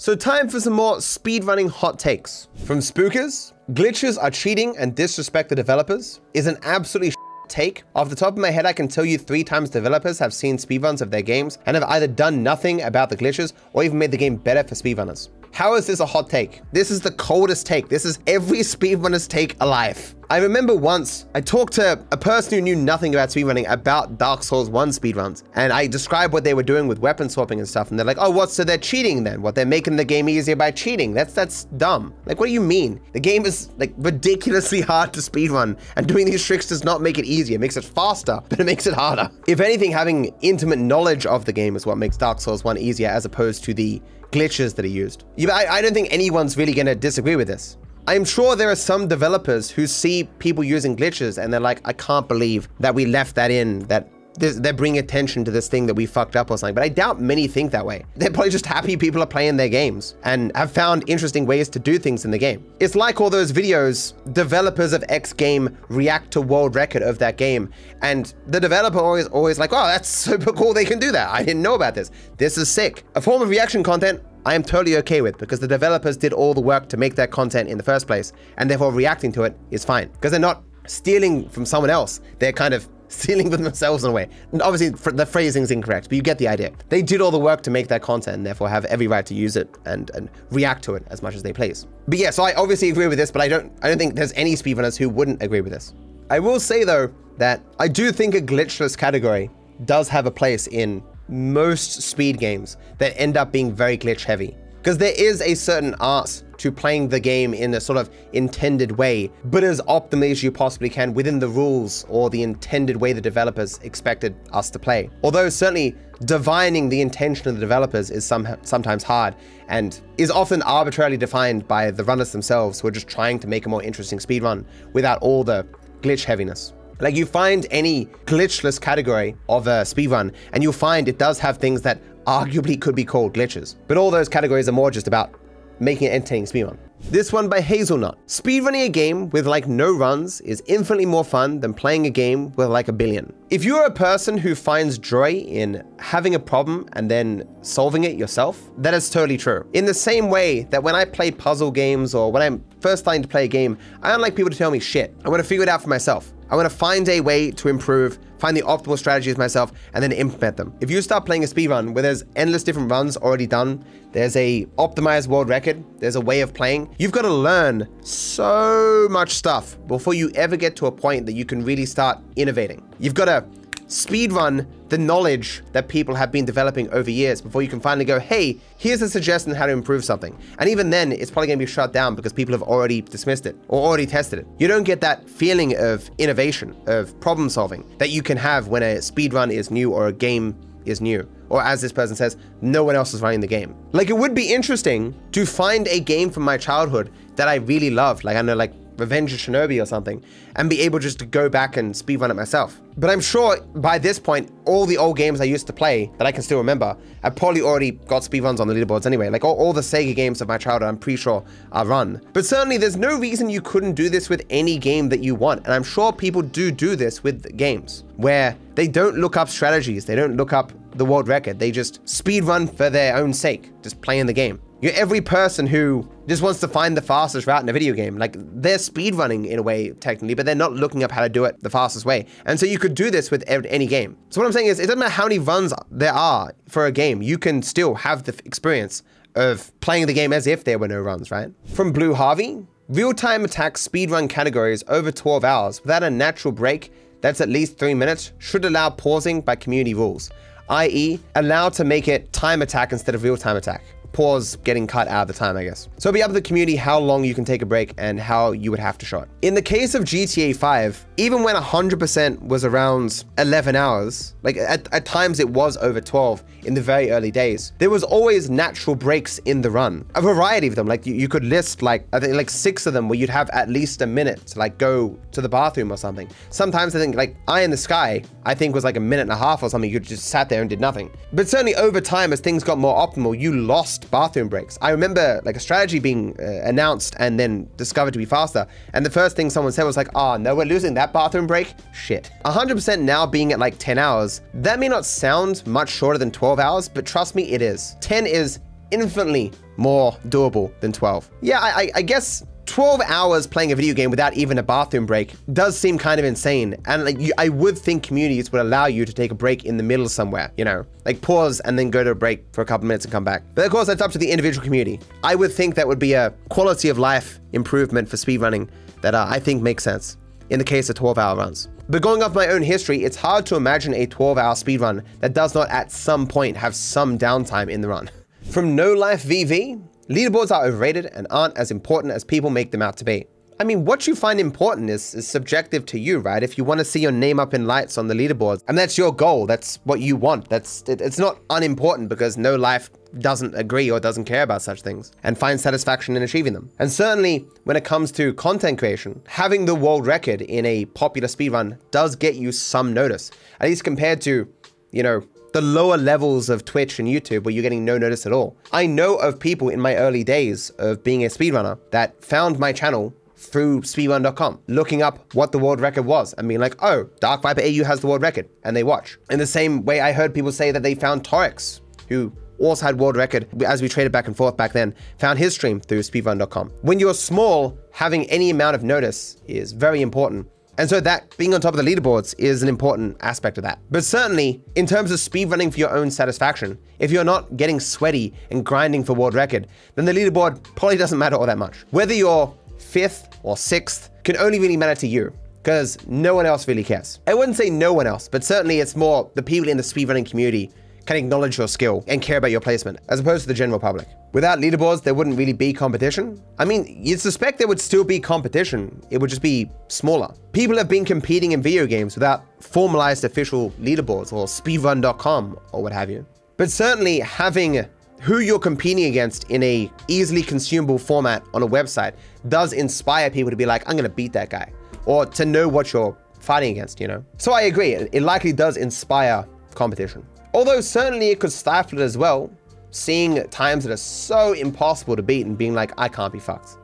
So time for some more speedrunning hot takes. From Spookers, glitches are cheating and disrespect the developers is an absolutely take. Off the top of my head, I can tell you three times developers have seen speedruns of their games and have either done nothing about the glitches or even made the game better for speedrunners. How is this a hot take? This is the coldest take. This is every speedrunner's take alive. I remember once I talked to a person who knew nothing about speedrunning about Dark Souls 1 speedruns, and I described what they were doing with weapon swapping and stuff, and they're like, oh, what, so they're cheating then? What, they're making the game easier by cheating? That's that's dumb. Like, what do you mean? The game is like ridiculously hard to speedrun, and doing these tricks does not make it easier. It makes it faster, but it makes it harder. If anything, having intimate knowledge of the game is what makes Dark Souls 1 easier as opposed to the glitches that are used. I, I don't think anyone's really going to disagree with this. I'm sure there are some developers who see people using glitches and they're like, I can't believe that we left that in, that they're bringing attention to this thing that we fucked up or something. But I doubt many think that way. They're probably just happy people are playing their games and have found interesting ways to do things in the game. It's like all those videos, developers of X game react to world record of that game. And the developer always, always like, oh, that's super cool. They can do that. I didn't know about this. This is sick. A form of reaction content I am totally okay with because the developers did all the work to make that content in the first place, and therefore reacting to it is fine because they're not stealing from someone else. They're kind of stealing from themselves in a way. And obviously, the phrasing is incorrect, but you get the idea. They did all the work to make that content and therefore have every right to use it and, and react to it as much as they please. But yeah, so I obviously agree with this, but I don't I don't think there's any speedrunners who wouldn't agree with this. I will say though that I do think a glitchless category does have a place in most speed games that end up being very glitch heavy. Because there is a certain art to playing the game in a sort of intended way, but as optimally as you possibly can within the rules or the intended way the developers expected us to play. Although certainly divining the intention of the developers is some, sometimes hard and is often arbitrarily defined by the runners themselves who are just trying to make a more interesting speedrun without all the glitch heaviness. Like you find any glitchless category of a speedrun, and you'll find it does have things that arguably could be called glitches. But all those categories are more just about making it entertaining speedrun. This one by Hazelnut. Speedrunning a game with like no runs is infinitely more fun than playing a game with like a billion. If you're a person who finds joy in having a problem and then solving it yourself, that is totally true. In the same way that when I play puzzle games or when I'm first starting to play a game, I don't like people to tell me shit. I want to figure it out for myself. I want to find a way to improve, find the optimal strategies myself, and then implement them. If you start playing a speedrun where there's endless different runs already done, there's a optimized world record, there's a way of playing, you've got to learn so much stuff before you ever get to a point that you can really start innovating. You've got to speedrun the knowledge that people have been developing over years before you can finally go, hey, here's a suggestion how to improve something. And even then, it's probably going to be shut down because people have already dismissed it or already tested it. You don't get that feeling of innovation, of problem solving that you can have when a speedrun is new or a game is new. Or as this person says, no one else is running the game. Like it would be interesting to find a game from my childhood that I really loved. Like I know like Revenge of Shinobi or something, and be able just to go back and speedrun it myself. But I'm sure by this point, all the old games I used to play that I can still remember, I've probably already got speedruns on the leaderboards anyway. Like all, all the Sega games of my childhood, I'm pretty sure are run. But certainly there's no reason you couldn't do this with any game that you want. And I'm sure people do do this with games where they don't look up strategies. They don't look up the world record. They just speedrun for their own sake, just playing the game. You're every person who just wants to find the fastest route in a video game. Like they're speedrunning in a way, technically, but they're not looking up how to do it the fastest way. And so you could do this with any game. So what I'm saying is, it doesn't matter how many runs there are for a game, you can still have the experience of playing the game as if there were no runs, right? From Blue Harvey, real-time attack speedrun categories over 12 hours without a natural break that's at least three minutes should allow pausing by community rules, i.e. allow to make it time attack instead of real-time attack pause getting cut out of the time, I guess. So it'll be up to the community how long you can take a break and how you would have to shot. In the case of GTA 5, even when 100% was around 11 hours, like at, at times it was over 12 in the very early days, there was always natural breaks in the run. A variety of them, like you, you could list like, I think like six of them where you'd have at least a minute to like go to the bathroom or something. Sometimes I think like Eye in the Sky, I think was like a minute and a half or something. You just sat there and did nothing. But certainly over time, as things got more optimal, you lost bathroom breaks. I remember like a strategy being uh, announced and then discovered to be faster. And the first thing someone said was like, oh, no, we're losing that bathroom break. Shit. 100% now being at like 10 hours, that may not sound much shorter than 12 hours, but trust me, it is. 10 is infinitely more doable than 12. Yeah, I, I, I guess 12 hours playing a video game without even a bathroom break does seem kind of insane. And like you, I would think communities would allow you to take a break in the middle somewhere, you know, like pause and then go to a break for a couple minutes and come back. But of course, that's up to the individual community. I would think that would be a quality of life improvement for speedrunning that uh, I think makes sense in the case of 12 hour runs. But going off my own history, it's hard to imagine a 12 hour speedrun that does not at some point have some downtime in the run. From No Life VV, Leaderboards are overrated and aren't as important as people make them out to be. I mean, what you find important is, is subjective to you, right? If you want to see your name up in lights on the leaderboards, and that's your goal, that's what you want. That's it, it's not unimportant because no life doesn't agree or doesn't care about such things and finds satisfaction in achieving them. And certainly when it comes to content creation, having the world record in a popular speedrun does get you some notice, at least compared to, you know, the lower levels of Twitch and YouTube where you're getting no notice at all. I know of people in my early days of being a speedrunner that found my channel through speedrun.com, looking up what the world record was and being like, oh, Dark Viper AU has the world record, and they watch. In the same way, I heard people say that they found Torix, who also had world record as we traded back and forth back then, found his stream through speedrun.com. When you're small, having any amount of notice is very important. And so that being on top of the leaderboards is an important aspect of that. But certainly, in terms of speedrunning for your own satisfaction, if you're not getting sweaty and grinding for world record, then the leaderboard probably doesn't matter all that much. Whether you're fifth or sixth can only really matter to you because no one else really cares. I wouldn't say no one else, but certainly it's more the people in the speedrunning community can acknowledge your skill and care about your placement, as opposed to the general public. Without leaderboards, there wouldn't really be competition. I mean, you'd suspect there would still be competition. It would just be smaller. People have been competing in video games without formalized official leaderboards or speedrun.com or what have you. But certainly having who you're competing against in a easily consumable format on a website does inspire people to be like, I'm gonna beat that guy, or to know what you're fighting against, you know? So I agree, it likely does inspire competition. Although certainly it could stifle it as well, seeing times that are so impossible to beat and being like, I can't be fucked.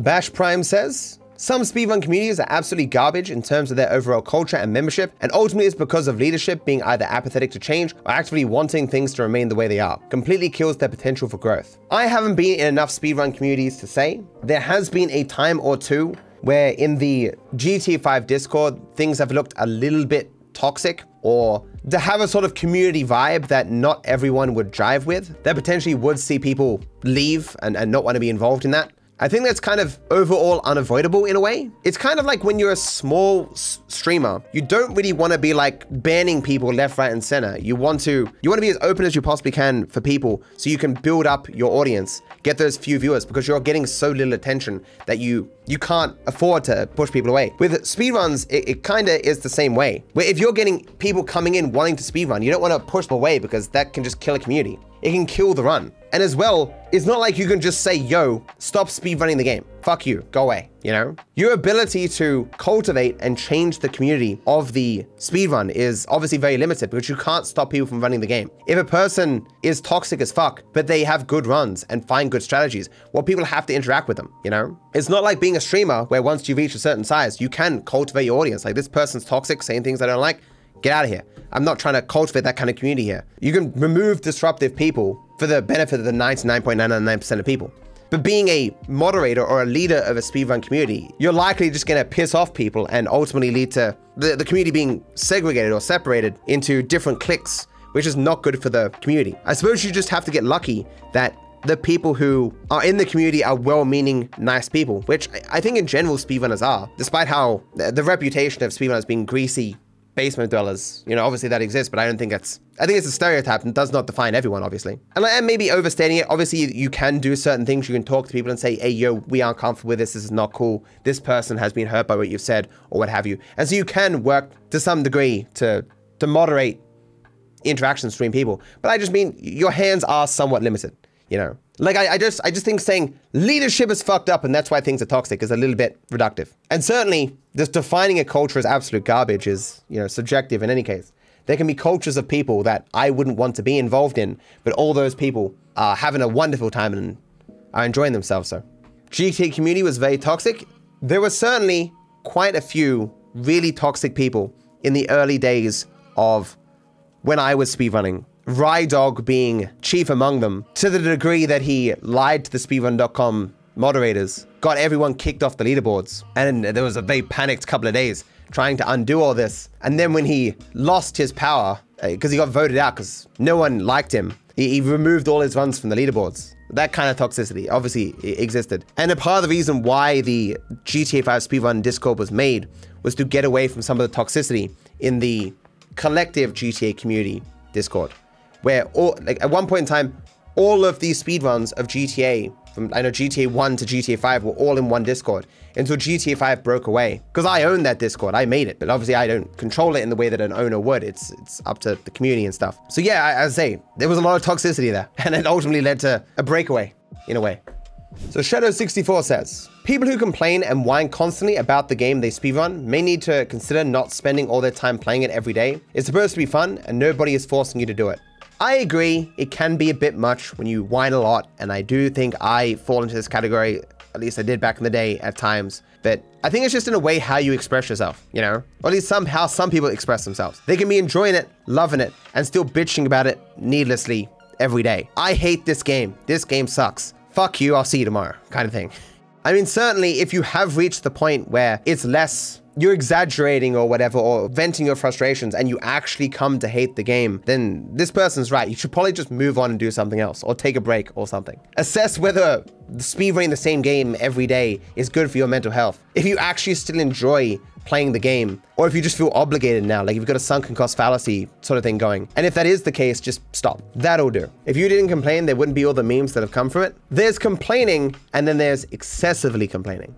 Bash Prime says, some speedrun communities are absolutely garbage in terms of their overall culture and membership, and ultimately it's because of leadership being either apathetic to change or actively wanting things to remain the way they are. Completely kills their potential for growth. I haven't been in enough speedrun communities to say. There has been a time or two where in the GT5 Discord, things have looked a little bit toxic or to have a sort of community vibe that not everyone would drive with, that potentially would see people leave and, and not want to be involved in that. I think that's kind of overall unavoidable in a way. It's kind of like when you're a small streamer, you don't really want to be like banning people left, right, and center. You want to you want to be as open as you possibly can for people so you can build up your audience, get those few viewers because you're getting so little attention that you you can't afford to push people away. With speedruns, it, it kind of is the same way. Where if you're getting people coming in wanting to speedrun, you don't want to push them away because that can just kill a community it can kill the run. And as well, it's not like you can just say, yo, stop speedrunning the game. Fuck you, go away, you know? Your ability to cultivate and change the community of the speedrun is obviously very limited because you can't stop people from running the game. If a person is toxic as fuck, but they have good runs and find good strategies, well, people have to interact with them, you know? It's not like being a streamer where once you reach a certain size, you can cultivate your audience. Like this person's toxic, saying things I don't like, Get out of here. I'm not trying to cultivate that kind of community here. You can remove disruptive people for the benefit of the 99.999% of people. But being a moderator or a leader of a speedrun community, you're likely just going to piss off people and ultimately lead to the, the community being segregated or separated into different cliques, which is not good for the community. I suppose you just have to get lucky that the people who are in the community are well-meaning, nice people, which I think in general speedrunners are, despite how the reputation of speedrunners being greasy basement dwellers. You know, obviously that exists, but I don't think it's. I think it's a stereotype and does not define everyone, obviously. And, and maybe overstating it. Obviously, you, you can do certain things. You can talk to people and say, hey, yo, we aren't comfortable with this. This is not cool. This person has been hurt by what you've said or what have you. And so you can work to some degree to to moderate interactions between people. But I just mean your hands are somewhat limited, you know. Like I, I, just I just think saying leadership is fucked up and that's why things are toxic is a little bit reductive. And certainly just defining a culture as absolute garbage is, you know, subjective in any case. There can be cultures of people that I wouldn't want to be involved in, but all those people are having a wonderful time and are enjoying themselves. So GT community was very toxic. There were certainly quite a few really toxic people in the early days of when I was speedrunning Rydog being chief among them, to the degree that he lied to the speedrun.com moderators, got everyone kicked off the leaderboards. And there was a very panicked couple of days trying to undo all this. And then when he lost his power, because uh, he got voted out because no one liked him, he, he removed all his runs from the leaderboards. That kind of toxicity obviously existed. And a part of the reason why the GTA 5 speedrun Discord was made was to get away from some of the toxicity in the collective GTA community Discord, where all, like at one point in time, all of these speedruns of GTA from I know GTA 1 to GTA 5 were all in one Discord until GTA 5 broke away. Because I own that Discord, I made it, but obviously I don't control it in the way that an owner would. It's it's up to the community and stuff. So yeah, I, I say there was a lot of toxicity there, and it ultimately led to a breakaway in a way. So Shadow64 says, People who complain and whine constantly about the game they speedrun may need to consider not spending all their time playing it every day. It's supposed to be fun and nobody is forcing you to do it. I agree, it can be a bit much when you whine a lot, and I do think I fall into this category, at least I did back in the day at times. But I think it's just in a way how you express yourself, you know? Or at least somehow some people express themselves. They can be enjoying it, loving it, and still bitching about it needlessly every day. I hate this game. This game sucks. Fuck you, I'll see you tomorrow, kind of thing. I mean, certainly if you have reached the point where it's less you're exaggerating or whatever, or venting your frustrations, and you actually come to hate the game, then this person's right. You should probably just move on and do something else, or take a break or something. Assess whether speedrunning the same game every day is good for your mental health. If you actually still enjoy playing the game, or if you just feel obligated now, like you've got a sunken cost fallacy sort of thing going. And if that is the case, just stop. That'll do. If you didn't complain, there wouldn't be all the memes that have come from it. There's complaining, and then there's excessively complaining.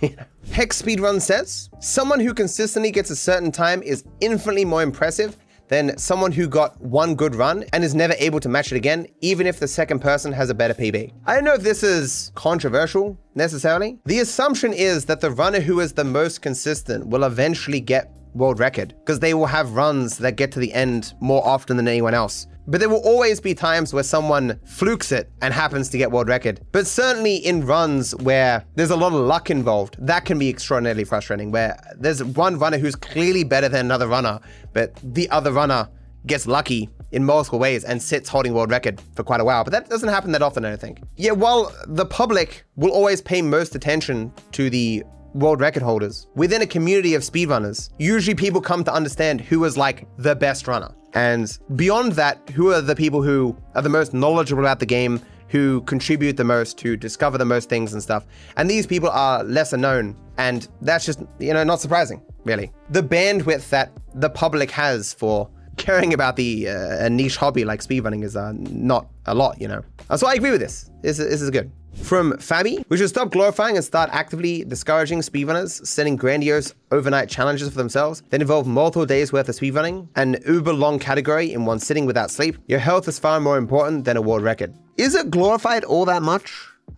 Hex Speedrun says, someone who consistently gets a certain time is infinitely more impressive than someone who got one good run and is never able to match it again, even if the second person has a better PB. I don't know if this is controversial necessarily. The assumption is that the runner who is the most consistent will eventually get world record because they will have runs that get to the end more often than anyone else. But there will always be times where someone flukes it and happens to get world record. But certainly in runs where there's a lot of luck involved, that can be extraordinarily frustrating. Where there's one runner who's clearly better than another runner, but the other runner gets lucky in multiple ways and sits holding world record for quite a while. But that doesn't happen that often, I don't think. Yeah, while the public will always pay most attention to the world record holders. Within a community of speedrunners, usually people come to understand who is like the best runner. And beyond that, who are the people who are the most knowledgeable about the game, who contribute the most, to discover the most things and stuff. And these people are lesser known. And that's just, you know, not surprising, really. The bandwidth that the public has for caring about the uh, a niche hobby like speedrunning is uh, not a lot, you know. So I agree with this. This, this is good. From Fabi, we should stop glorifying and start actively discouraging speedrunners, setting grandiose overnight challenges for themselves that involve multiple days worth of speedrunning, an uber long category in one sitting without sleep. Your health is far more important than a world record. Is it glorified all that much?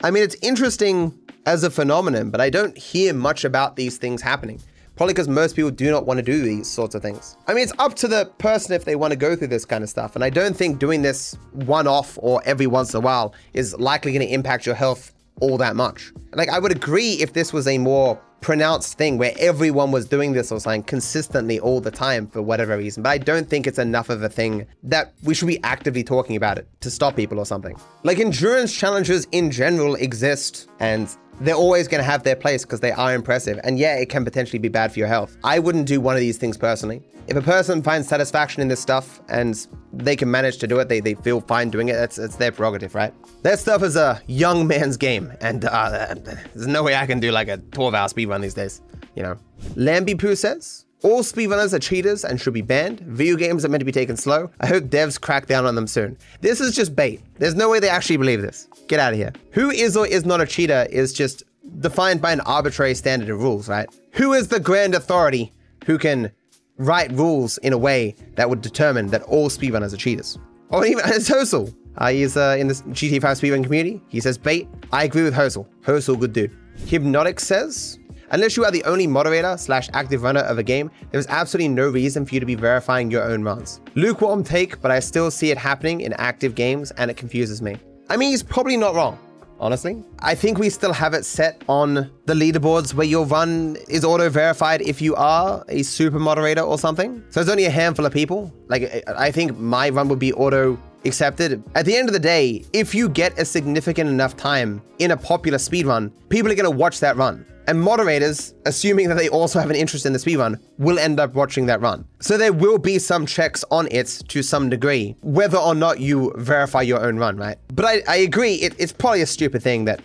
I mean, it's interesting as a phenomenon, but I don't hear much about these things happening. Probably because most people do not want to do these sorts of things. I mean, it's up to the person if they want to go through this kind of stuff. And I don't think doing this one off or every once in a while is likely going to impact your health all that much. Like, I would agree if this was a more pronounced thing where everyone was doing this or something consistently all the time for whatever reason. But I don't think it's enough of a thing that we should be actively talking about it to stop people or something. Like endurance challenges in general exist and they're always going to have their place because they are impressive. And yeah, it can potentially be bad for your health. I wouldn't do one of these things personally. If a person finds satisfaction in this stuff and they can manage to do it, they, they feel fine doing it, that's, that's their prerogative, right? That stuff is a young man's game. And uh, there's no way I can do like a 12 hour speedrun these days, you know? Lamby Poo says, all speedrunners are cheaters and should be banned. Video games are meant to be taken slow. I hope devs crack down on them soon. This is just bait. There's no way they actually believe this. Get out of here. Who is or is not a cheater is just defined by an arbitrary standard of rules, right? Who is the grand authority who can write rules in a way that would determine that all speedrunners are cheaters? Or even it's Hosel. Uh, he's uh, in the GTA 5 speedrun community. He says bait. I agree with Hosel. Hosel, good dude. Hypnotic says Unless you are the only moderator slash active runner of a game, there is absolutely no reason for you to be verifying your own runs. Lukewarm take, but I still see it happening in active games and it confuses me. I mean, he's probably not wrong. honestly. I think we still have it set on the leaderboards where your run is auto-verified if you are a super moderator or something. So it's only a handful of people. Like, I think my run would be auto accepted. At the end of the day, if you get a significant enough time in a popular speedrun, people are going to watch that run. And moderators, assuming that they also have an interest in the speedrun, will end up watching that run. So there will be some checks on it to some degree, whether or not you verify your own run, right? But I, I agree, it, it's probably a stupid thing that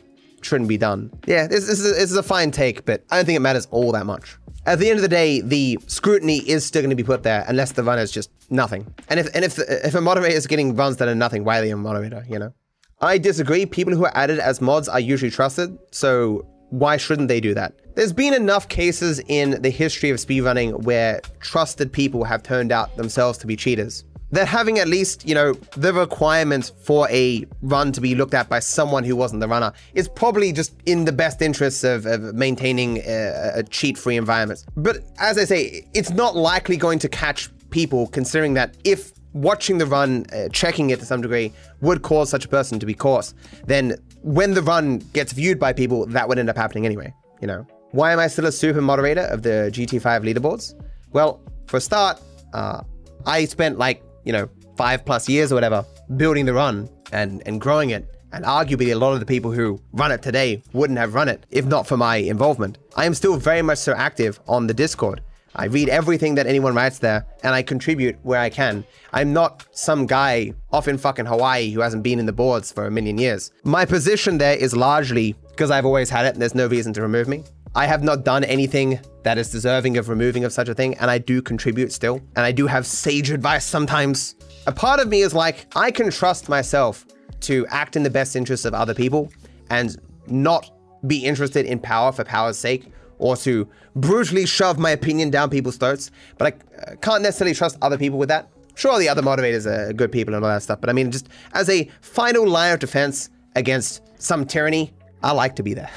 shouldn't be done. Yeah, this, this, is, this is a fine take, but I don't think it matters all that much. At the end of the day, the scrutiny is still going to be put there unless the runner is just nothing. And if and if if a moderator is getting runs that are nothing, why are they a moderator? You know. I disagree. People who are added as mods are usually trusted, so why shouldn't they do that? There's been enough cases in the history of speedrunning where trusted people have turned out themselves to be cheaters. That having at least, you know, the requirement for a run to be looked at by someone who wasn't the runner is probably just in the best interests of, of maintaining a, a cheat-free environment. But as I say, it's not likely going to catch people considering that if watching the run, uh, checking it to some degree, would cause such a person to be caught, then when the run gets viewed by people, that would end up happening anyway, you know? Why am I still a super moderator of the GT5 leaderboards? Well, for a start, uh, I spent like, you know, five plus years or whatever building the run and, and growing it. And arguably, a lot of the people who run it today wouldn't have run it if not for my involvement. I am still very much so active on the Discord. I read everything that anyone writes there, and I contribute where I can. I'm not some guy off in fucking Hawaii who hasn't been in the boards for a million years. My position there is largely because I've always had it and there's no reason to remove me. I have not done anything that is deserving of removing of such a thing, and I do contribute still. And I do have sage advice sometimes. A part of me is like, I can trust myself to act in the best interests of other people and not be interested in power for power's sake or to brutally shove my opinion down people's throats, but I uh, can't necessarily trust other people with that. Sure, the other moderators are good people and all that stuff, but I mean, just as a final line of defense against some tyranny, I like to be there.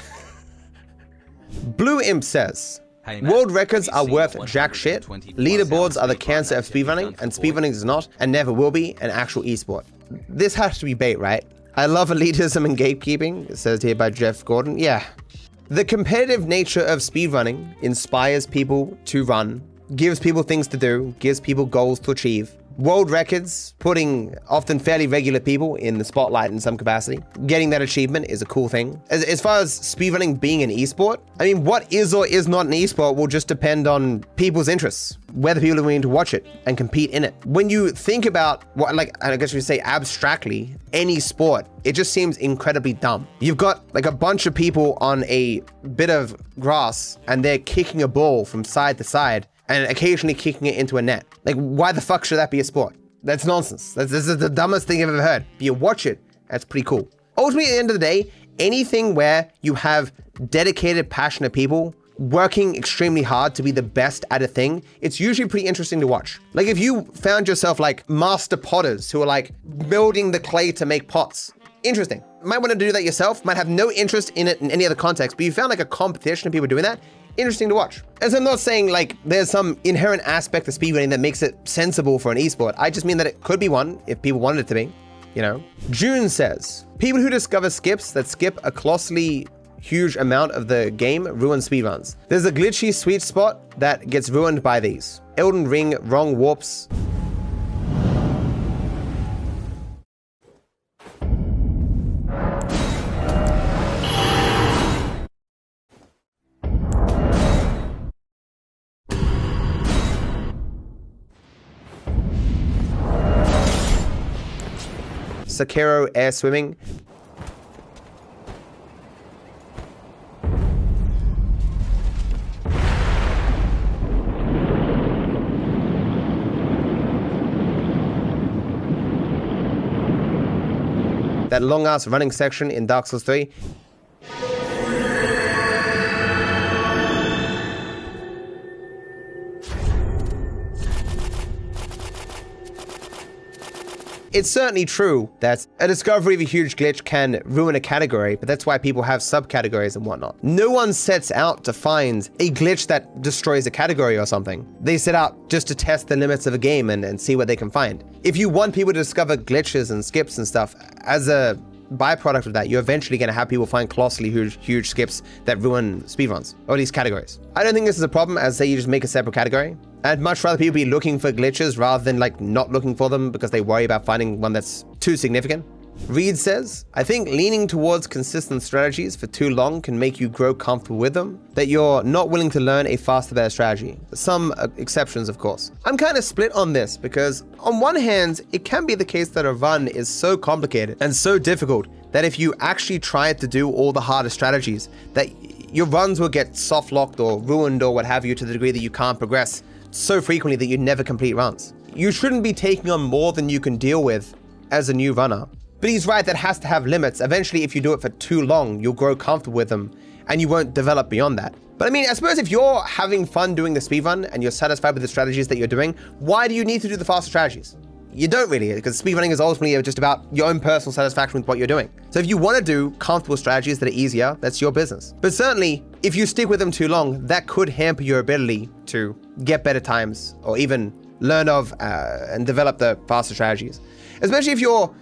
Blue Imp says, World records are worth jack shit. Leaderboards are the cancer of speedrunning, and speedrunning is not and never will be an actual esport. This has to be bait, right? I love elitism and gatekeeping, it says here by Jeff Gordon. Yeah, the competitive nature of speedrunning inspires people to run, gives people things to do, gives people goals to achieve. World records, putting often fairly regular people in the spotlight in some capacity. Getting that achievement is a cool thing. As, as far as speedrunning being an esport, I mean, what is or is not an esport will just depend on people's interests, whether people are willing to watch it and compete in it. When you think about what, like, I guess we say abstractly, any sport, it just seems incredibly dumb. You've got like a bunch of people on a bit of grass and they're kicking a ball from side to side and occasionally kicking it into a net. Like, why the fuck should that be a sport? That's nonsense. That's, this is the dumbest thing I've ever heard. But you watch it, that's pretty cool. Ultimately, at the end of the day, anything where you have dedicated, passionate people working extremely hard to be the best at a thing, it's usually pretty interesting to watch. Like if you found yourself like master potters who are like building the clay to make pots, interesting. Might want to do that yourself, might have no interest in it in any other context, but you found like a competition of people doing that, interesting to watch. As I'm not saying like there's some inherent aspect of speedrunning that makes it sensible for an esport. I just mean that it could be one if people wanted it to be, you know. June says, people who discover skips that skip a colossally huge amount of the game ruin speedruns. There's a glitchy sweet spot that gets ruined by these. Elden Ring, wrong warps, Sekiro air swimming. That long ass running section in Dark Souls 3 It's certainly true that a discovery of a huge glitch can ruin a category, but that's why people have subcategories and whatnot. No one sets out to find a glitch that destroys a category or something. They set out just to test the limits of a game and, and see what they can find. If you want people to discover glitches and skips and stuff as a byproduct of that, you're eventually going to have people find colossally huge, huge skips that ruin speedruns, or at least categories. I don't think this is a problem as say you just make a separate category. I'd much rather people be looking for glitches rather than like not looking for them because they worry about finding one that's too significant. Reed says, I think leaning towards consistent strategies for too long can make you grow comfortable with them, that you're not willing to learn a faster, better strategy. Some uh, exceptions, of course. I'm kind of split on this because, on one hand, it can be the case that a run is so complicated and so difficult that if you actually try to do all the harder strategies, that your runs will get soft locked or ruined or what have you to the degree that you can't progress so frequently that you never complete runs. You shouldn't be taking on more than you can deal with as a new runner. But he's right, that has to have limits. Eventually, if you do it for too long, you'll grow comfortable with them and you won't develop beyond that. But I mean, I suppose if you're having fun doing the speedrun and you're satisfied with the strategies that you're doing, why do you need to do the faster strategies? You don't really, because speedrunning is ultimately just about your own personal satisfaction with what you're doing. So if you want to do comfortable strategies that are easier, that's your business. But certainly, if you stick with them too long, that could hamper your ability to get better times or even learn of uh, and develop the faster strategies. Especially if you're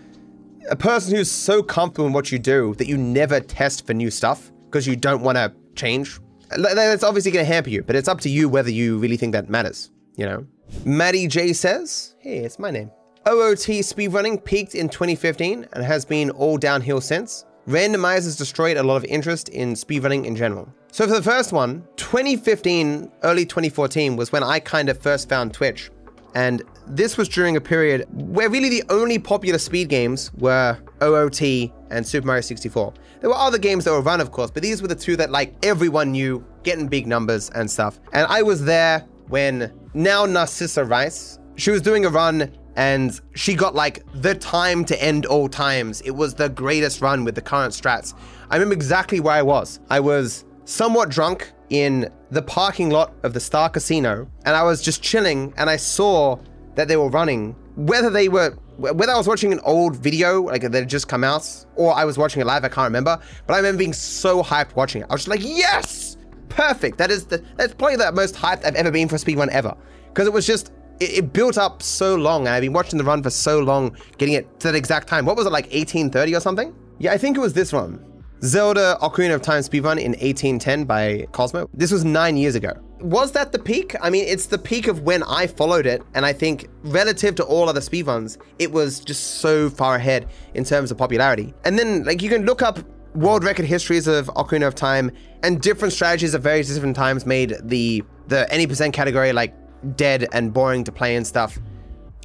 a person who's so comfortable in what you do that you never test for new stuff because you don't want to change, that's obviously going to hamper you, but it's up to you whether you really think that matters, you know? Maddie J says, hey, it's my name. OOT speedrunning peaked in 2015 and has been all downhill since. Randomizers destroyed a lot of interest in speedrunning in general. So for the first one, 2015, early 2014 was when I kind of first found Twitch. And this was during a period where really the only popular speed games were OOT and Super Mario 64. There were other games that were run, of course, but these were the two that like everyone knew, getting big numbers and stuff. And I was there when now Narcissa Wright, she was doing a run and she got like the time to end all times. It was the greatest run with the current strats. I remember exactly where I was. I was somewhat drunk in the parking lot of the Star Casino, and I was just chilling, and I saw that they were running. Whether they were, whether I was watching an old video, like that had just come out, or I was watching it live, I can't remember. But I remember being so hyped watching it. I was just like, yes, perfect. That is the, that's probably the most hyped I've ever been for a speed run ever, because it was just. It, it built up so long, and I've been watching the run for so long, getting it to that exact time. What was it, like 1830 or something? Yeah, I think it was this one. Zelda Ocarina of Time speedrun in 1810 by Cosmo. This was nine years ago. Was that the peak? I mean, it's the peak of when I followed it, and I think relative to all other speedruns, it was just so far ahead in terms of popularity. And then, like, you can look up world record histories of Ocarina of Time, and different strategies at various different times made the the any percent category like dead and boring to play and stuff.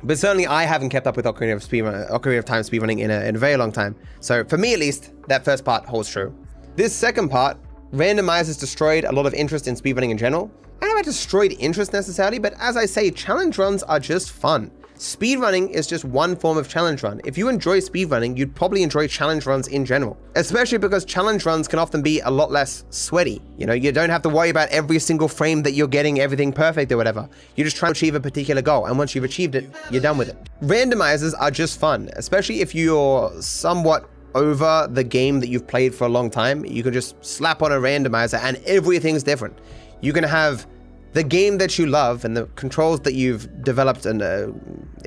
But certainly I haven't kept up with Ocarina of, speed, Ocarina of Time speedrunning in a, in a very long time. So for me at least, that first part holds true. This second part, randomizers destroyed a lot of interest in speedrunning in general. I about destroyed interest necessarily, but as I say, challenge runs are just fun. Speedrunning is just one form of challenge run. If you enjoy speedrunning, you'd probably enjoy challenge runs in general, especially because challenge runs can often be a lot less sweaty. You know, you don't have to worry about every single frame that you're getting everything perfect or whatever. You just try to achieve a particular goal, and once you've achieved it, you're done with it. Randomizers are just fun, especially if you're somewhat over the game that you've played for a long time. You can just slap on a randomizer and everything's different. You can have the game that you love and the controls that you've developed an, uh,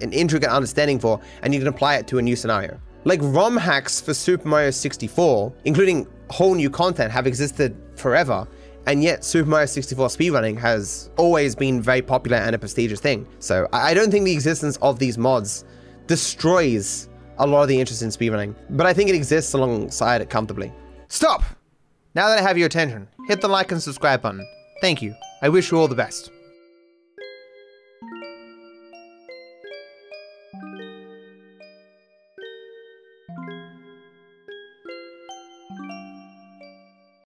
an intricate understanding for, and you can apply it to a new scenario. Like ROM hacks for Super Mario 64, including whole new content, have existed forever, and yet Super Mario 64 speedrunning has always been very popular and a prestigious thing. So I don't think the existence of these mods destroys a lot of the interest in speedrunning, but I think it exists alongside it comfortably. Stop! Now that I have your attention, hit the like and subscribe button. Thank you. I wish you all the best.